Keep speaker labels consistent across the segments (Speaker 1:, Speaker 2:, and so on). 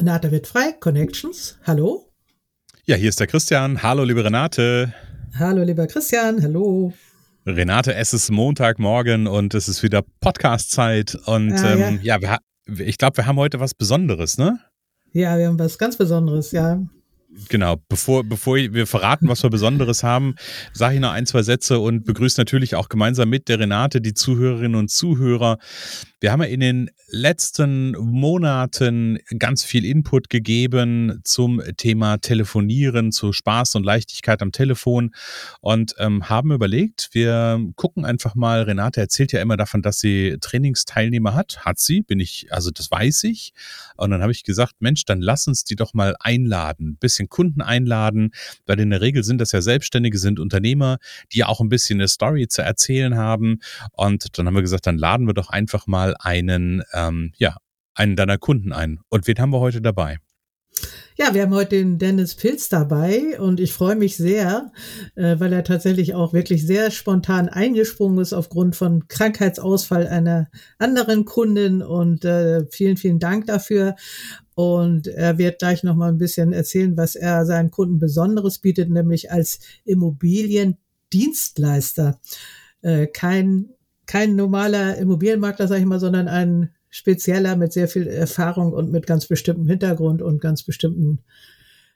Speaker 1: Renate wird frei, Connections. Hallo.
Speaker 2: Ja, hier ist der Christian. Hallo, liebe Renate.
Speaker 1: Hallo, lieber Christian. Hallo.
Speaker 2: Renate, es ist Montagmorgen und es ist wieder Podcast-Zeit. Und ah, ähm, ja, ja wir, ich glaube, wir haben heute was Besonderes, ne?
Speaker 1: Ja, wir haben was ganz Besonderes, ja.
Speaker 2: Genau, bevor, bevor wir verraten, was wir Besonderes haben, sage ich noch ein, zwei Sätze und begrüße natürlich auch gemeinsam mit der Renate die Zuhörerinnen und Zuhörer. Wir haben ja in den letzten Monaten ganz viel Input gegeben zum Thema Telefonieren, zu Spaß und Leichtigkeit am Telefon und ähm, haben überlegt, wir gucken einfach mal, Renate erzählt ja immer davon, dass sie Trainingsteilnehmer hat. Hat sie, bin ich, also das weiß ich. Und dann habe ich gesagt, Mensch, dann lass uns die doch mal einladen, ein bisschen Kunden einladen, weil in der Regel sind das ja Selbstständige, sind Unternehmer, die ja auch ein bisschen eine Story zu erzählen haben. Und dann haben wir gesagt, dann laden wir doch einfach mal einen, ähm, ja, einen deiner Kunden ein. Und wen haben wir heute dabei?
Speaker 1: Ja, wir haben heute den Dennis Pilz dabei und ich freue mich sehr, äh, weil er tatsächlich auch wirklich sehr spontan eingesprungen ist aufgrund von Krankheitsausfall einer anderen Kundin und äh, vielen, vielen Dank dafür. Und er wird gleich noch mal ein bisschen erzählen, was er seinen Kunden Besonderes bietet, nämlich als Immobiliendienstleister. Äh, kein kein normaler Immobilienmakler, sage ich mal, sondern ein spezieller mit sehr viel Erfahrung und mit ganz bestimmtem Hintergrund und ganz bestimmten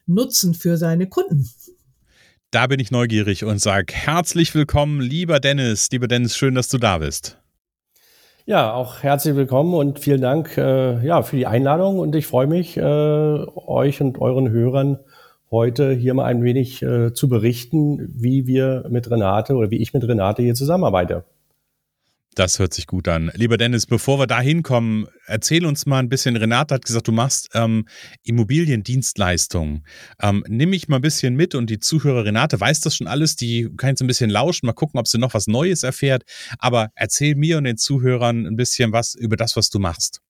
Speaker 1: Nutzen für seine Kunden.
Speaker 2: Da bin ich neugierig und sage herzlich willkommen, lieber Dennis. Lieber Dennis, schön, dass du da bist.
Speaker 3: Ja, auch herzlich willkommen und vielen Dank äh, ja, für die Einladung und ich freue mich, äh, euch und euren Hörern heute hier mal ein wenig äh, zu berichten, wie wir mit Renate oder wie ich mit Renate hier zusammenarbeite.
Speaker 2: Das hört sich gut an. Lieber Dennis, bevor wir da hinkommen, erzähl uns mal ein bisschen. Renate hat gesagt, du machst ähm, Immobiliendienstleistungen. Ähm, nimm mich mal ein bisschen mit und die Zuhörer Renate weiß das schon alles. Die kann jetzt ein bisschen lauschen, mal gucken, ob sie noch was Neues erfährt. Aber erzähl mir und den Zuhörern ein bisschen was über das, was du machst.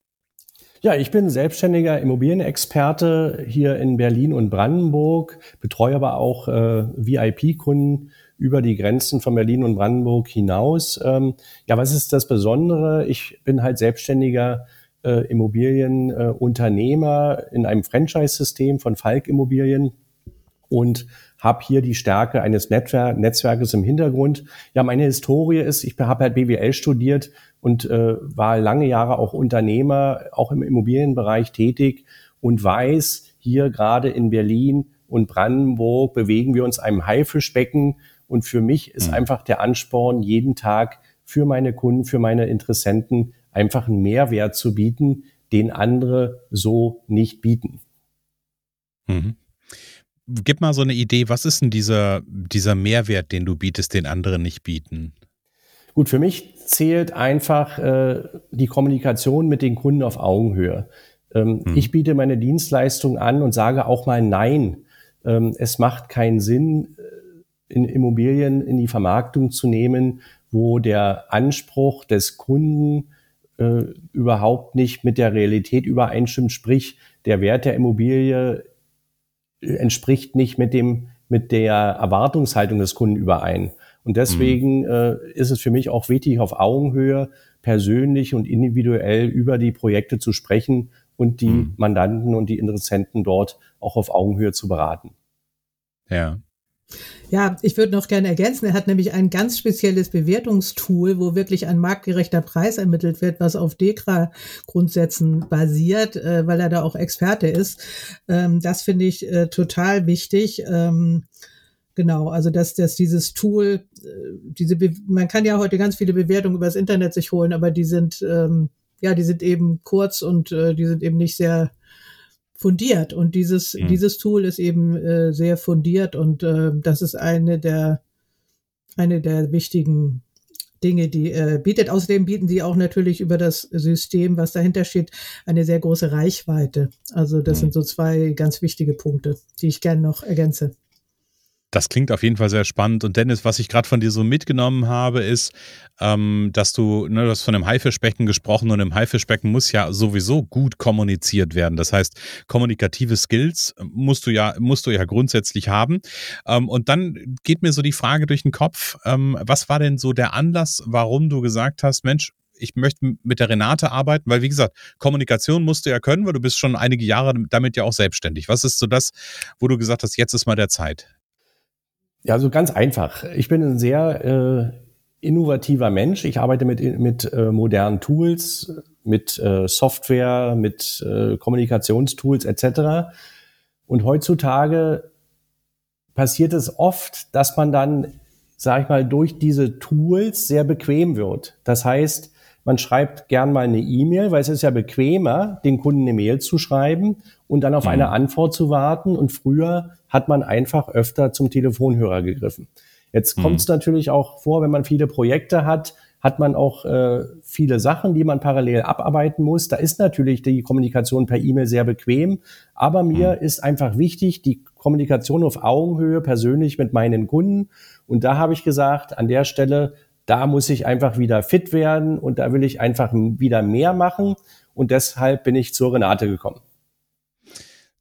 Speaker 3: Ja, ich bin selbstständiger Immobilienexperte hier in Berlin und Brandenburg, betreue aber auch äh, VIP-Kunden über die Grenzen von Berlin und Brandenburg hinaus. Ähm, ja, was ist das Besondere? Ich bin halt selbstständiger äh, Immobilienunternehmer äh, in einem Franchise-System von Falk Immobilien und habe hier die Stärke eines Netzwer Netzwerkes im Hintergrund. Ja, meine Historie ist, ich habe halt BWL studiert und äh, war lange Jahre auch Unternehmer, auch im Immobilienbereich tätig und weiß, hier gerade in Berlin und Brandenburg bewegen wir uns einem Haifischbecken und für mich ist mhm. einfach der Ansporn, jeden Tag für meine Kunden, für meine Interessenten einfach einen Mehrwert zu bieten, den andere so nicht bieten.
Speaker 2: Mhm. Gib mal so eine Idee, was ist denn dieser, dieser Mehrwert, den du bietest, den andere nicht bieten?
Speaker 3: Gut, für mich zählt einfach äh, die Kommunikation mit den Kunden auf Augenhöhe. Ähm, mhm. Ich biete meine Dienstleistung an und sage auch mal Nein. Ähm, es macht keinen Sinn, in Immobilien in die Vermarktung zu nehmen, wo der Anspruch des Kunden äh, überhaupt nicht mit der Realität übereinstimmt, sprich der Wert der Immobilie entspricht nicht mit dem mit der Erwartungshaltung des Kunden überein. Und deswegen mhm. äh, ist es für mich auch wichtig, auf Augenhöhe persönlich und individuell über die Projekte zu sprechen und die mhm. Mandanten und die Interessenten dort auch auf Augenhöhe zu beraten.
Speaker 2: Ja.
Speaker 1: Ja, ich würde noch gerne ergänzen, er hat nämlich ein ganz spezielles Bewertungstool, wo wirklich ein marktgerechter Preis ermittelt wird, was auf DEKRA-Grundsätzen basiert, äh, weil er da auch Experte ist. Ähm, das finde ich äh, total wichtig. Ähm, Genau, also dass, dass dieses Tool, äh, diese, man kann ja heute ganz viele Bewertungen übers Internet sich holen, aber die sind, ähm, ja, die sind eben kurz und äh, die sind eben nicht sehr fundiert. Und dieses, mhm. dieses Tool ist eben äh, sehr fundiert und äh, das ist eine der, eine der wichtigen Dinge, die äh, bietet. Außerdem bieten sie auch natürlich über das System, was dahinter steht, eine sehr große Reichweite. Also das mhm. sind so zwei ganz wichtige Punkte, die ich gerne noch ergänze.
Speaker 2: Das klingt auf jeden Fall sehr spannend. Und Dennis, was ich gerade von dir so mitgenommen habe, ist, ähm, dass du, ne, du hast von einem Haifischbecken gesprochen und im Haifischbecken muss ja sowieso gut kommuniziert werden. Das heißt, kommunikative Skills musst du ja, musst du ja grundsätzlich haben. Ähm, und dann geht mir so die Frage durch den Kopf, ähm, was war denn so der Anlass, warum du gesagt hast, Mensch, ich möchte mit der Renate arbeiten, weil wie gesagt, Kommunikation musst du ja können, weil du bist schon einige Jahre damit ja auch selbstständig. Was ist so das, wo du gesagt hast, jetzt ist mal der Zeit?
Speaker 3: Ja, so ganz einfach. Ich bin ein sehr äh, innovativer Mensch. Ich arbeite mit, mit äh, modernen Tools, mit äh, Software, mit äh, Kommunikationstools etc. Und heutzutage passiert es oft, dass man dann, sage ich mal, durch diese Tools sehr bequem wird. Das heißt, man schreibt gern mal eine E-Mail, weil es ist ja bequemer, den Kunden eine Mail zu schreiben und dann auf mhm. eine Antwort zu warten. Und früher hat man einfach öfter zum Telefonhörer gegriffen. Jetzt mhm. kommt es natürlich auch vor, wenn man viele Projekte hat, hat man auch äh, viele Sachen, die man parallel abarbeiten muss. Da ist natürlich die Kommunikation per E-Mail sehr bequem, aber mir mhm. ist einfach wichtig, die Kommunikation auf Augenhöhe persönlich mit meinen Kunden. Und da habe ich gesagt, an der Stelle da muss ich einfach wieder fit werden und da will ich einfach wieder mehr machen. Und deshalb bin ich zur Renate gekommen.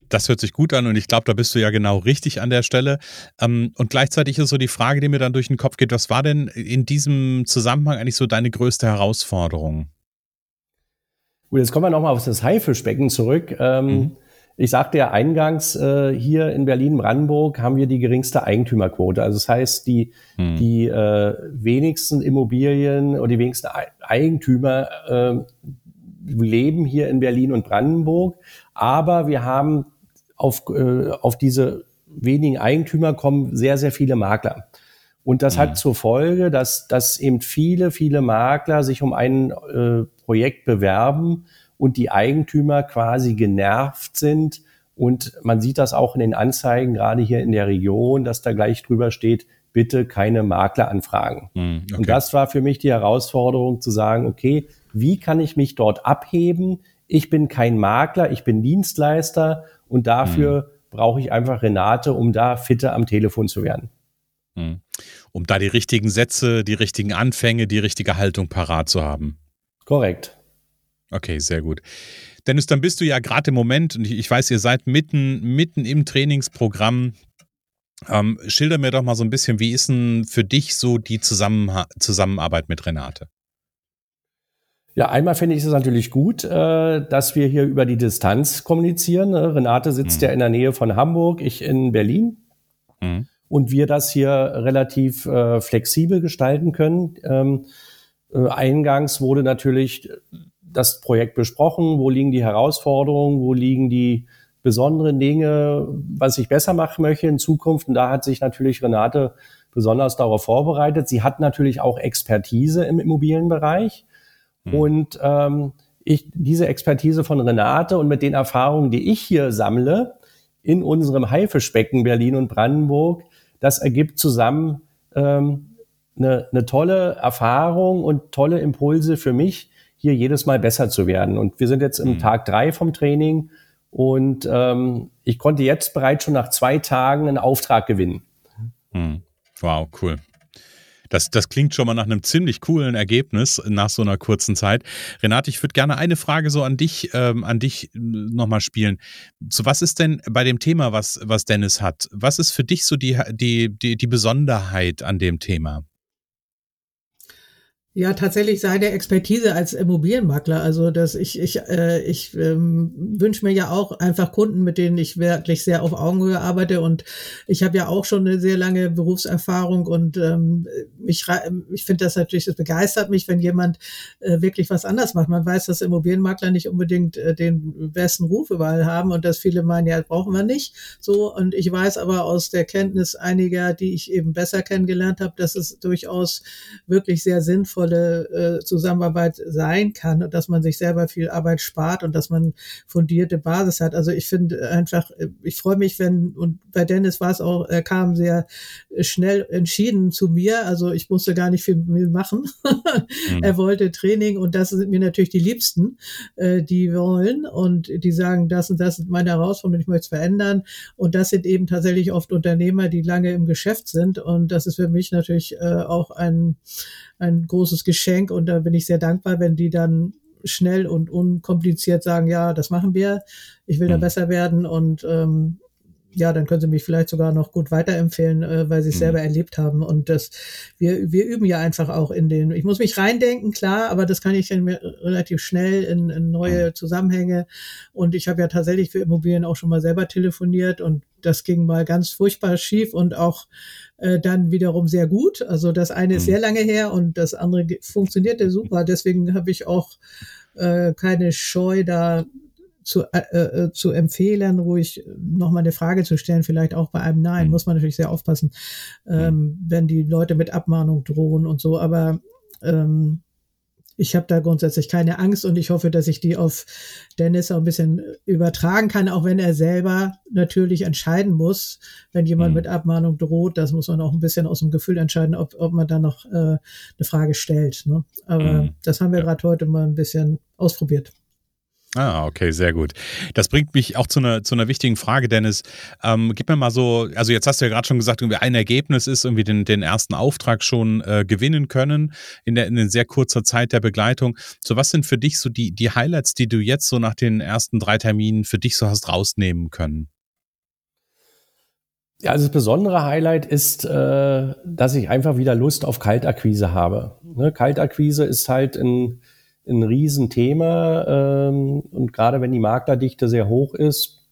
Speaker 2: Das hört sich gut an und ich glaube, da bist du ja genau richtig an der Stelle. Ähm, und gleichzeitig ist so die Frage, die mir dann durch den Kopf geht, was war denn in diesem Zusammenhang eigentlich so deine größte Herausforderung?
Speaker 3: Gut, jetzt kommen wir nochmal auf das Haifischbecken zurück. Ähm, mhm. Ich sagte ja eingangs, äh, hier in Berlin-Brandenburg haben wir die geringste Eigentümerquote. Also das heißt, die, hm. die äh, wenigsten Immobilien oder die wenigsten Eigentümer äh, leben hier in Berlin und Brandenburg. Aber wir haben auf, äh, auf diese wenigen Eigentümer kommen sehr, sehr viele Makler. Und das hm. hat zur Folge, dass, dass eben viele, viele Makler sich um ein äh, Projekt bewerben und die Eigentümer quasi genervt sind. Und man sieht das auch in den Anzeigen, gerade hier in der Region, dass da gleich drüber steht, bitte keine Makleranfragen. Mm, okay. Und das war für mich die Herausforderung zu sagen, okay, wie kann ich mich dort abheben? Ich bin kein Makler, ich bin Dienstleister und dafür mm. brauche ich einfach Renate, um da fitter am Telefon zu werden.
Speaker 2: Mm. Um da die richtigen Sätze, die richtigen Anfänge, die richtige Haltung parat zu haben.
Speaker 3: Korrekt.
Speaker 2: Okay, sehr gut. Dennis, dann bist du ja gerade im Moment, und ich weiß, ihr seid mitten, mitten im Trainingsprogramm. Ähm, schilder mir doch mal so ein bisschen, wie ist denn für dich so die Zusammenha Zusammenarbeit mit Renate?
Speaker 3: Ja, einmal finde ich es natürlich gut, äh, dass wir hier über die Distanz kommunizieren. Ne? Renate sitzt mhm. ja in der Nähe von Hamburg, ich in Berlin. Mhm. Und wir das hier relativ äh, flexibel gestalten können. Ähm, äh, eingangs wurde natürlich das Projekt besprochen, wo liegen die Herausforderungen, wo liegen die besonderen Dinge, was ich besser machen möchte in Zukunft. Und da hat sich natürlich Renate besonders darauf vorbereitet. Sie hat natürlich auch Expertise im Immobilienbereich. Mhm. Und ähm, ich, diese Expertise von Renate und mit den Erfahrungen, die ich hier sammle, in unserem Haifischbecken Berlin und Brandenburg, das ergibt zusammen ähm, eine, eine tolle Erfahrung und tolle Impulse für mich, hier jedes Mal besser zu werden. Und wir sind jetzt im mhm. Tag drei vom Training und ähm, ich konnte jetzt bereits schon nach zwei Tagen einen Auftrag gewinnen.
Speaker 2: Mhm. Wow, cool. Das, das klingt schon mal nach einem ziemlich coolen Ergebnis nach so einer kurzen Zeit. Renate, ich würde gerne eine Frage so an dich, ähm, an dich nochmal spielen. Zu was ist denn bei dem Thema, was, was Dennis hat, was ist für dich so die, die, die, die Besonderheit an dem Thema?
Speaker 1: Ja, tatsächlich seine Expertise als Immobilienmakler. Also, dass ich, ich, äh, ich ähm, wünsche mir ja auch einfach Kunden, mit denen ich wirklich sehr auf Augenhöhe arbeite. Und ich habe ja auch schon eine sehr lange Berufserfahrung und ähm, ich, ich finde das natürlich, das begeistert mich, wenn jemand äh, wirklich was anders macht. Man weiß, dass Immobilienmakler nicht unbedingt äh, den besten Ruf überall haben und dass viele meinen, ja, brauchen wir nicht. So, und ich weiß aber aus der Kenntnis einiger, die ich eben besser kennengelernt habe, dass es durchaus wirklich sehr sinnvoll sinnvolle äh, Zusammenarbeit sein kann und dass man sich selber viel Arbeit spart und dass man fundierte Basis hat. Also ich finde einfach, äh, ich freue mich, wenn, und bei Dennis war es auch, er kam sehr schnell entschieden zu mir. Also ich musste gar nicht viel machen. mhm. Er wollte Training und das sind mir natürlich die Liebsten, äh, die wollen und die sagen, das und das ist meine Herausforderung, ich möchte es verändern. Und das sind eben tatsächlich oft Unternehmer, die lange im Geschäft sind. Und das ist für mich natürlich äh, auch ein, ein großes Geschenk und da bin ich sehr dankbar, wenn die dann schnell und unkompliziert sagen, ja, das machen wir, ich will da mhm. besser werden und ähm, ja, dann können sie mich vielleicht sogar noch gut weiterempfehlen, äh, weil sie es mhm. selber erlebt haben. Und das, wir, wir üben ja einfach auch in den, ich muss mich reindenken, klar, aber das kann ich dann relativ schnell in, in neue mhm. Zusammenhänge. Und ich habe ja tatsächlich für Immobilien auch schon mal selber telefoniert und das ging mal ganz furchtbar schief und auch äh, dann wiederum sehr gut. Also das eine ist mhm. sehr lange her und das andere funktionierte super. Deswegen habe ich auch äh, keine Scheu, da zu, äh, äh, zu empfehlen, ruhig nochmal eine Frage zu stellen, vielleicht auch bei einem Nein, mhm. muss man natürlich sehr aufpassen, ähm, mhm. wenn die Leute mit Abmahnung drohen und so, aber ähm, ich habe da grundsätzlich keine Angst und ich hoffe, dass ich die auf Dennis auch ein bisschen übertragen kann, auch wenn er selber natürlich entscheiden muss, wenn jemand mhm. mit Abmahnung droht, das muss man auch ein bisschen aus dem Gefühl entscheiden, ob, ob man da noch äh, eine Frage stellt. Ne? Aber mhm. das haben wir ja. gerade heute mal ein bisschen ausprobiert.
Speaker 2: Ah, okay, sehr gut. Das bringt mich auch zu einer, zu einer wichtigen Frage, Dennis. Ähm, gib mir mal so, also jetzt hast du ja gerade schon gesagt, irgendwie ein Ergebnis ist, irgendwie den, den ersten Auftrag schon äh, gewinnen können in, der, in sehr kurzer Zeit der Begleitung. So, was sind für dich so die, die Highlights, die du jetzt so nach den ersten drei Terminen für dich so hast rausnehmen können?
Speaker 3: Ja, also das besondere Highlight ist, äh, dass ich einfach wieder Lust auf Kaltakquise habe. Ne? Kaltakquise ist halt ein ein Riesenthema. Ähm, und gerade wenn die Maklerdichte sehr hoch ist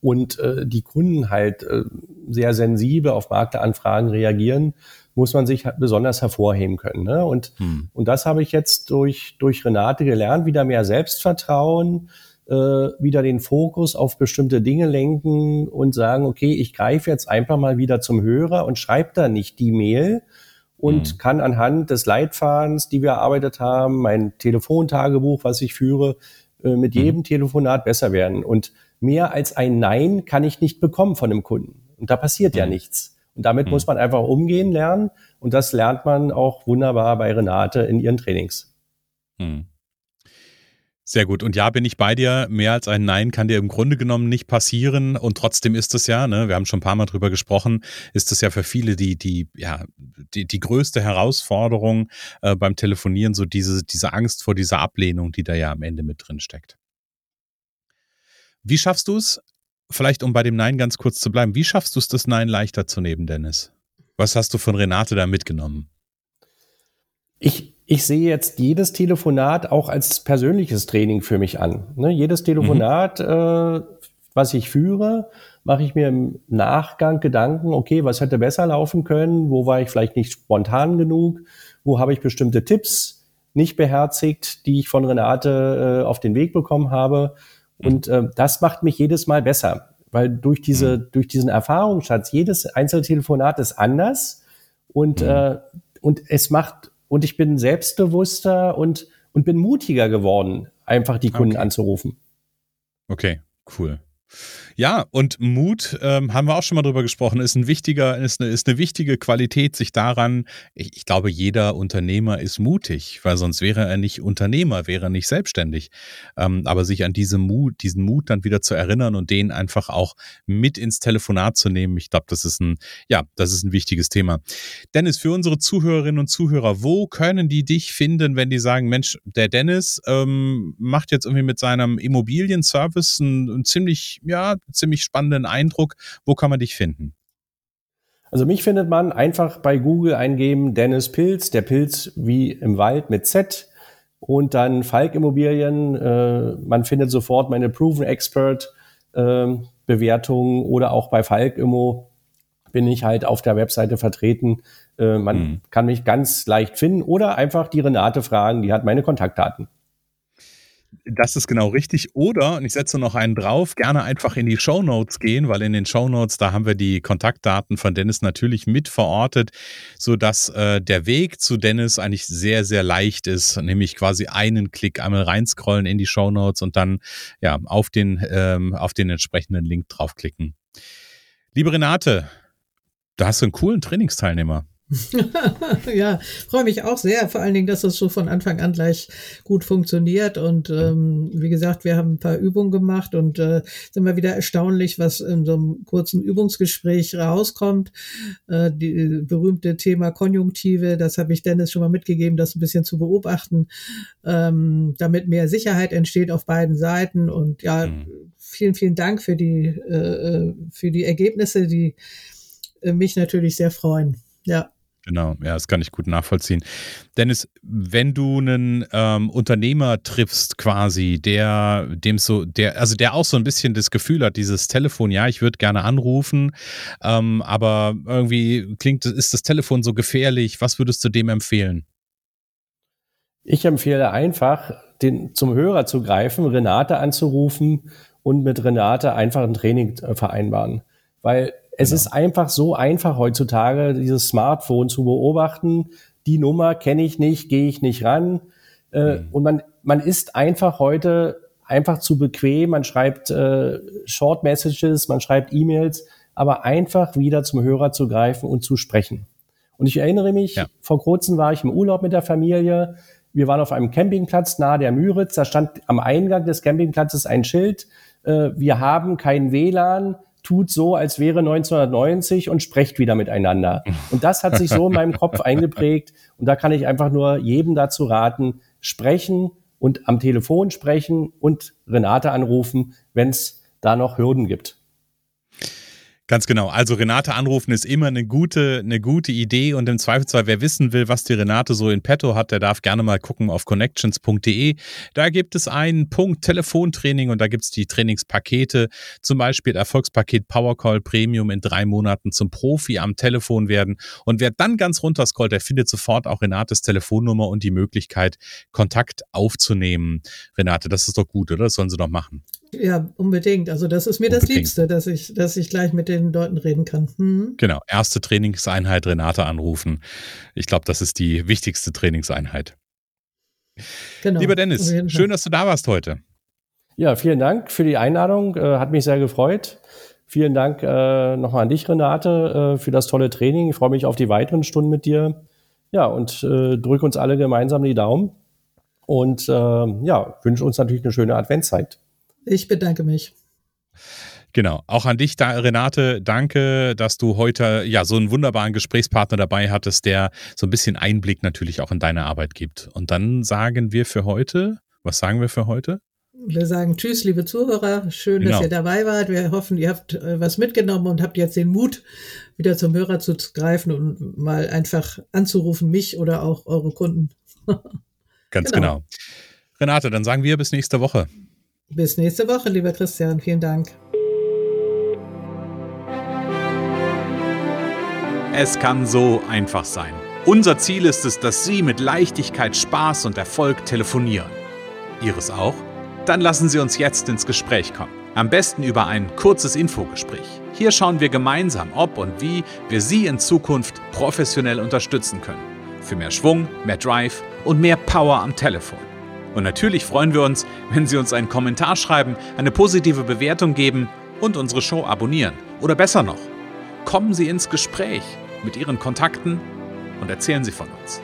Speaker 3: und äh, die Kunden halt äh, sehr sensibel auf Makleranfragen reagieren, muss man sich halt besonders hervorheben können. Ne? Und, hm. und das habe ich jetzt durch, durch Renate gelernt, wieder mehr Selbstvertrauen, äh, wieder den Fokus auf bestimmte Dinge lenken und sagen, okay, ich greife jetzt einfach mal wieder zum Hörer und schreibe da nicht die Mail, und mhm. kann anhand des Leitfadens, die wir erarbeitet haben, mein Telefontagebuch, was ich führe, äh, mit mhm. jedem mhm. Telefonat besser werden. Und mehr als ein Nein kann ich nicht bekommen von einem Kunden. Und da passiert mhm. ja nichts. Und damit muss mhm. man einfach umgehen lernen. Und das lernt man auch wunderbar bei Renate in ihren Trainings. Mhm.
Speaker 2: Sehr gut. Und ja, bin ich bei dir. Mehr als ein Nein kann dir im Grunde genommen nicht passieren. Und trotzdem ist es ja, ne, wir haben schon ein paar Mal drüber gesprochen, ist es ja für viele die, die, ja, die, die größte Herausforderung äh, beim Telefonieren, so diese, diese Angst vor dieser Ablehnung, die da ja am Ende mit drin steckt. Wie schaffst du es, vielleicht um bei dem Nein ganz kurz zu bleiben, wie schaffst du es, das Nein leichter zu nehmen, Dennis? Was hast du von Renate da mitgenommen?
Speaker 3: Ich, ich sehe jetzt jedes Telefonat auch als persönliches Training für mich an. Ne? Jedes Telefonat, mhm. äh, was ich führe, mache ich mir im Nachgang Gedanken, okay, was hätte besser laufen können, wo war ich vielleicht nicht spontan genug, wo habe ich bestimmte Tipps nicht beherzigt, die ich von Renate äh, auf den Weg bekommen habe. Mhm. Und äh, das macht mich jedes Mal besser, weil durch diese, mhm. durch diesen Erfahrungsschatz, jedes einzelne Telefonat ist anders und, mhm. äh, und es macht und ich bin selbstbewusster und, und bin mutiger geworden, einfach die Kunden okay. anzurufen.
Speaker 2: Okay, cool. Ja, und Mut, ähm, haben wir auch schon mal drüber gesprochen, ist ein wichtiger, ist eine, ist eine wichtige Qualität, sich daran, ich, ich, glaube, jeder Unternehmer ist mutig, weil sonst wäre er nicht Unternehmer, wäre er nicht selbstständig. Ähm, aber sich an diese Mut, diesen Mut dann wieder zu erinnern und den einfach auch mit ins Telefonat zu nehmen, ich glaube, das ist ein, ja, das ist ein wichtiges Thema. Dennis, für unsere Zuhörerinnen und Zuhörer, wo können die dich finden, wenn die sagen, Mensch, der Dennis ähm, macht jetzt irgendwie mit seinem Immobilienservice ein, ein ziemlich ja, ziemlich spannenden Eindruck. Wo kann man dich finden?
Speaker 3: Also mich findet man einfach bei Google eingeben, Dennis Pilz, der Pilz wie im Wald mit Z und dann Falk Immobilien. Äh, man findet sofort meine Proven Expert äh, Bewertungen oder auch bei Falk Immo bin ich halt auf der Webseite vertreten. Äh, man mhm. kann mich ganz leicht finden oder einfach die Renate fragen, die hat meine Kontaktdaten.
Speaker 2: Das ist genau richtig. Oder, und ich setze noch einen drauf, gerne einfach in die Show Notes gehen, weil in den Show Notes, da haben wir die Kontaktdaten von Dennis natürlich mit verortet, sodass äh, der Weg zu Dennis eigentlich sehr, sehr leicht ist, nämlich quasi einen Klick einmal reinscrollen in die Show Notes und dann ja auf den, ähm, auf den entsprechenden Link draufklicken. Liebe Renate, du hast einen coolen Trainingsteilnehmer.
Speaker 1: ja, freue mich auch sehr, vor allen Dingen, dass das so von Anfang an gleich gut funktioniert. Und ähm, wie gesagt, wir haben ein paar Übungen gemacht und äh, sind mal wieder erstaunlich, was in so einem kurzen Übungsgespräch rauskommt. Äh, die berühmte Thema Konjunktive, das habe ich Dennis schon mal mitgegeben, das ein bisschen zu beobachten, ähm, damit mehr Sicherheit entsteht auf beiden Seiten. Und ja, mhm. vielen, vielen Dank für die, äh, äh für die Ergebnisse, die äh, mich natürlich sehr freuen. Ja.
Speaker 2: Genau, ja, das kann ich gut nachvollziehen. Dennis, wenn du einen ähm, Unternehmer triffst, quasi, der dem so, der, also der auch so ein bisschen das Gefühl hat, dieses Telefon, ja, ich würde gerne anrufen, ähm, aber irgendwie klingt, ist das Telefon so gefährlich. Was würdest du dem empfehlen?
Speaker 3: Ich empfehle einfach, den, zum Hörer zu greifen, Renate anzurufen und mit Renate einfach ein Training äh, vereinbaren. Weil es genau. ist einfach so einfach heutzutage, dieses Smartphone zu beobachten. Die Nummer kenne ich nicht, gehe ich nicht ran. Äh, mhm. Und man, man ist einfach heute einfach zu bequem. Man schreibt äh, Short Messages, man schreibt E-Mails, aber einfach wieder zum Hörer zu greifen und zu sprechen. Und ich erinnere mich, ja. vor kurzem war ich im Urlaub mit der Familie. Wir waren auf einem Campingplatz nahe der Müritz. Da stand am Eingang des Campingplatzes ein Schild. Äh, wir haben kein WLAN tut so, als wäre 1990 und sprecht wieder miteinander. Und das hat sich so in meinem Kopf eingeprägt. Und da kann ich einfach nur jedem dazu raten, sprechen und am Telefon sprechen und Renate anrufen, wenn es da noch Hürden gibt.
Speaker 2: Ganz genau. Also Renate anrufen ist immer eine gute, eine gute Idee und im Zweifelsfall, wer wissen will, was die Renate so in petto hat, der darf gerne mal gucken auf connections.de. Da gibt es einen Punkt Telefontraining und da gibt es die Trainingspakete, zum Beispiel Erfolgspaket Powercall Premium in drei Monaten zum Profi am Telefon werden. Und wer dann ganz runterscrollt, der findet sofort auch Renates Telefonnummer und die Möglichkeit, Kontakt aufzunehmen. Renate, das ist doch gut, oder? Das sollen sie doch machen.
Speaker 1: Ja, unbedingt. Also das ist mir unbedingt. das Liebste, dass ich, dass ich gleich mit den Leuten reden kann. Mhm.
Speaker 2: Genau. Erste Trainingseinheit Renate anrufen. Ich glaube, das ist die wichtigste Trainingseinheit. Genau. Lieber Dennis, schön, dass du da warst heute.
Speaker 3: Ja, vielen Dank für die Einladung. Äh, hat mich sehr gefreut. Vielen Dank äh, nochmal an dich, Renate, äh, für das tolle Training. Ich freue mich auf die weiteren Stunden mit dir. Ja, und äh, drücke uns alle gemeinsam die Daumen. Und äh, ja, wünsche uns natürlich eine schöne Adventszeit.
Speaker 1: Ich bedanke mich.
Speaker 2: Genau. Auch an dich, Renate, danke, dass du heute ja so einen wunderbaren Gesprächspartner dabei hattest, der so ein bisschen Einblick natürlich auch in deine Arbeit gibt. Und dann sagen wir für heute, was sagen wir für heute?
Speaker 1: Wir sagen Tschüss, liebe Zuhörer. Schön, genau. dass ihr dabei wart. Wir hoffen, ihr habt äh, was mitgenommen und habt jetzt den Mut, wieder zum Hörer zu greifen und mal einfach anzurufen, mich oder auch eure Kunden.
Speaker 2: Ganz genau. genau. Renate, dann sagen wir bis nächste Woche.
Speaker 1: Bis nächste Woche, lieber Christian. Vielen Dank.
Speaker 2: Es kann so einfach sein. Unser Ziel ist es, dass Sie mit Leichtigkeit, Spaß und Erfolg telefonieren. Ihres auch? Dann lassen Sie uns jetzt ins Gespräch kommen. Am besten über ein kurzes Infogespräch. Hier schauen wir gemeinsam, ob und wie wir Sie in Zukunft professionell unterstützen können. Für mehr Schwung, mehr Drive und mehr Power am Telefon. Und natürlich freuen wir uns, wenn Sie uns einen Kommentar schreiben, eine positive Bewertung geben und unsere Show abonnieren. Oder besser noch, kommen Sie ins Gespräch mit Ihren Kontakten und erzählen Sie von uns.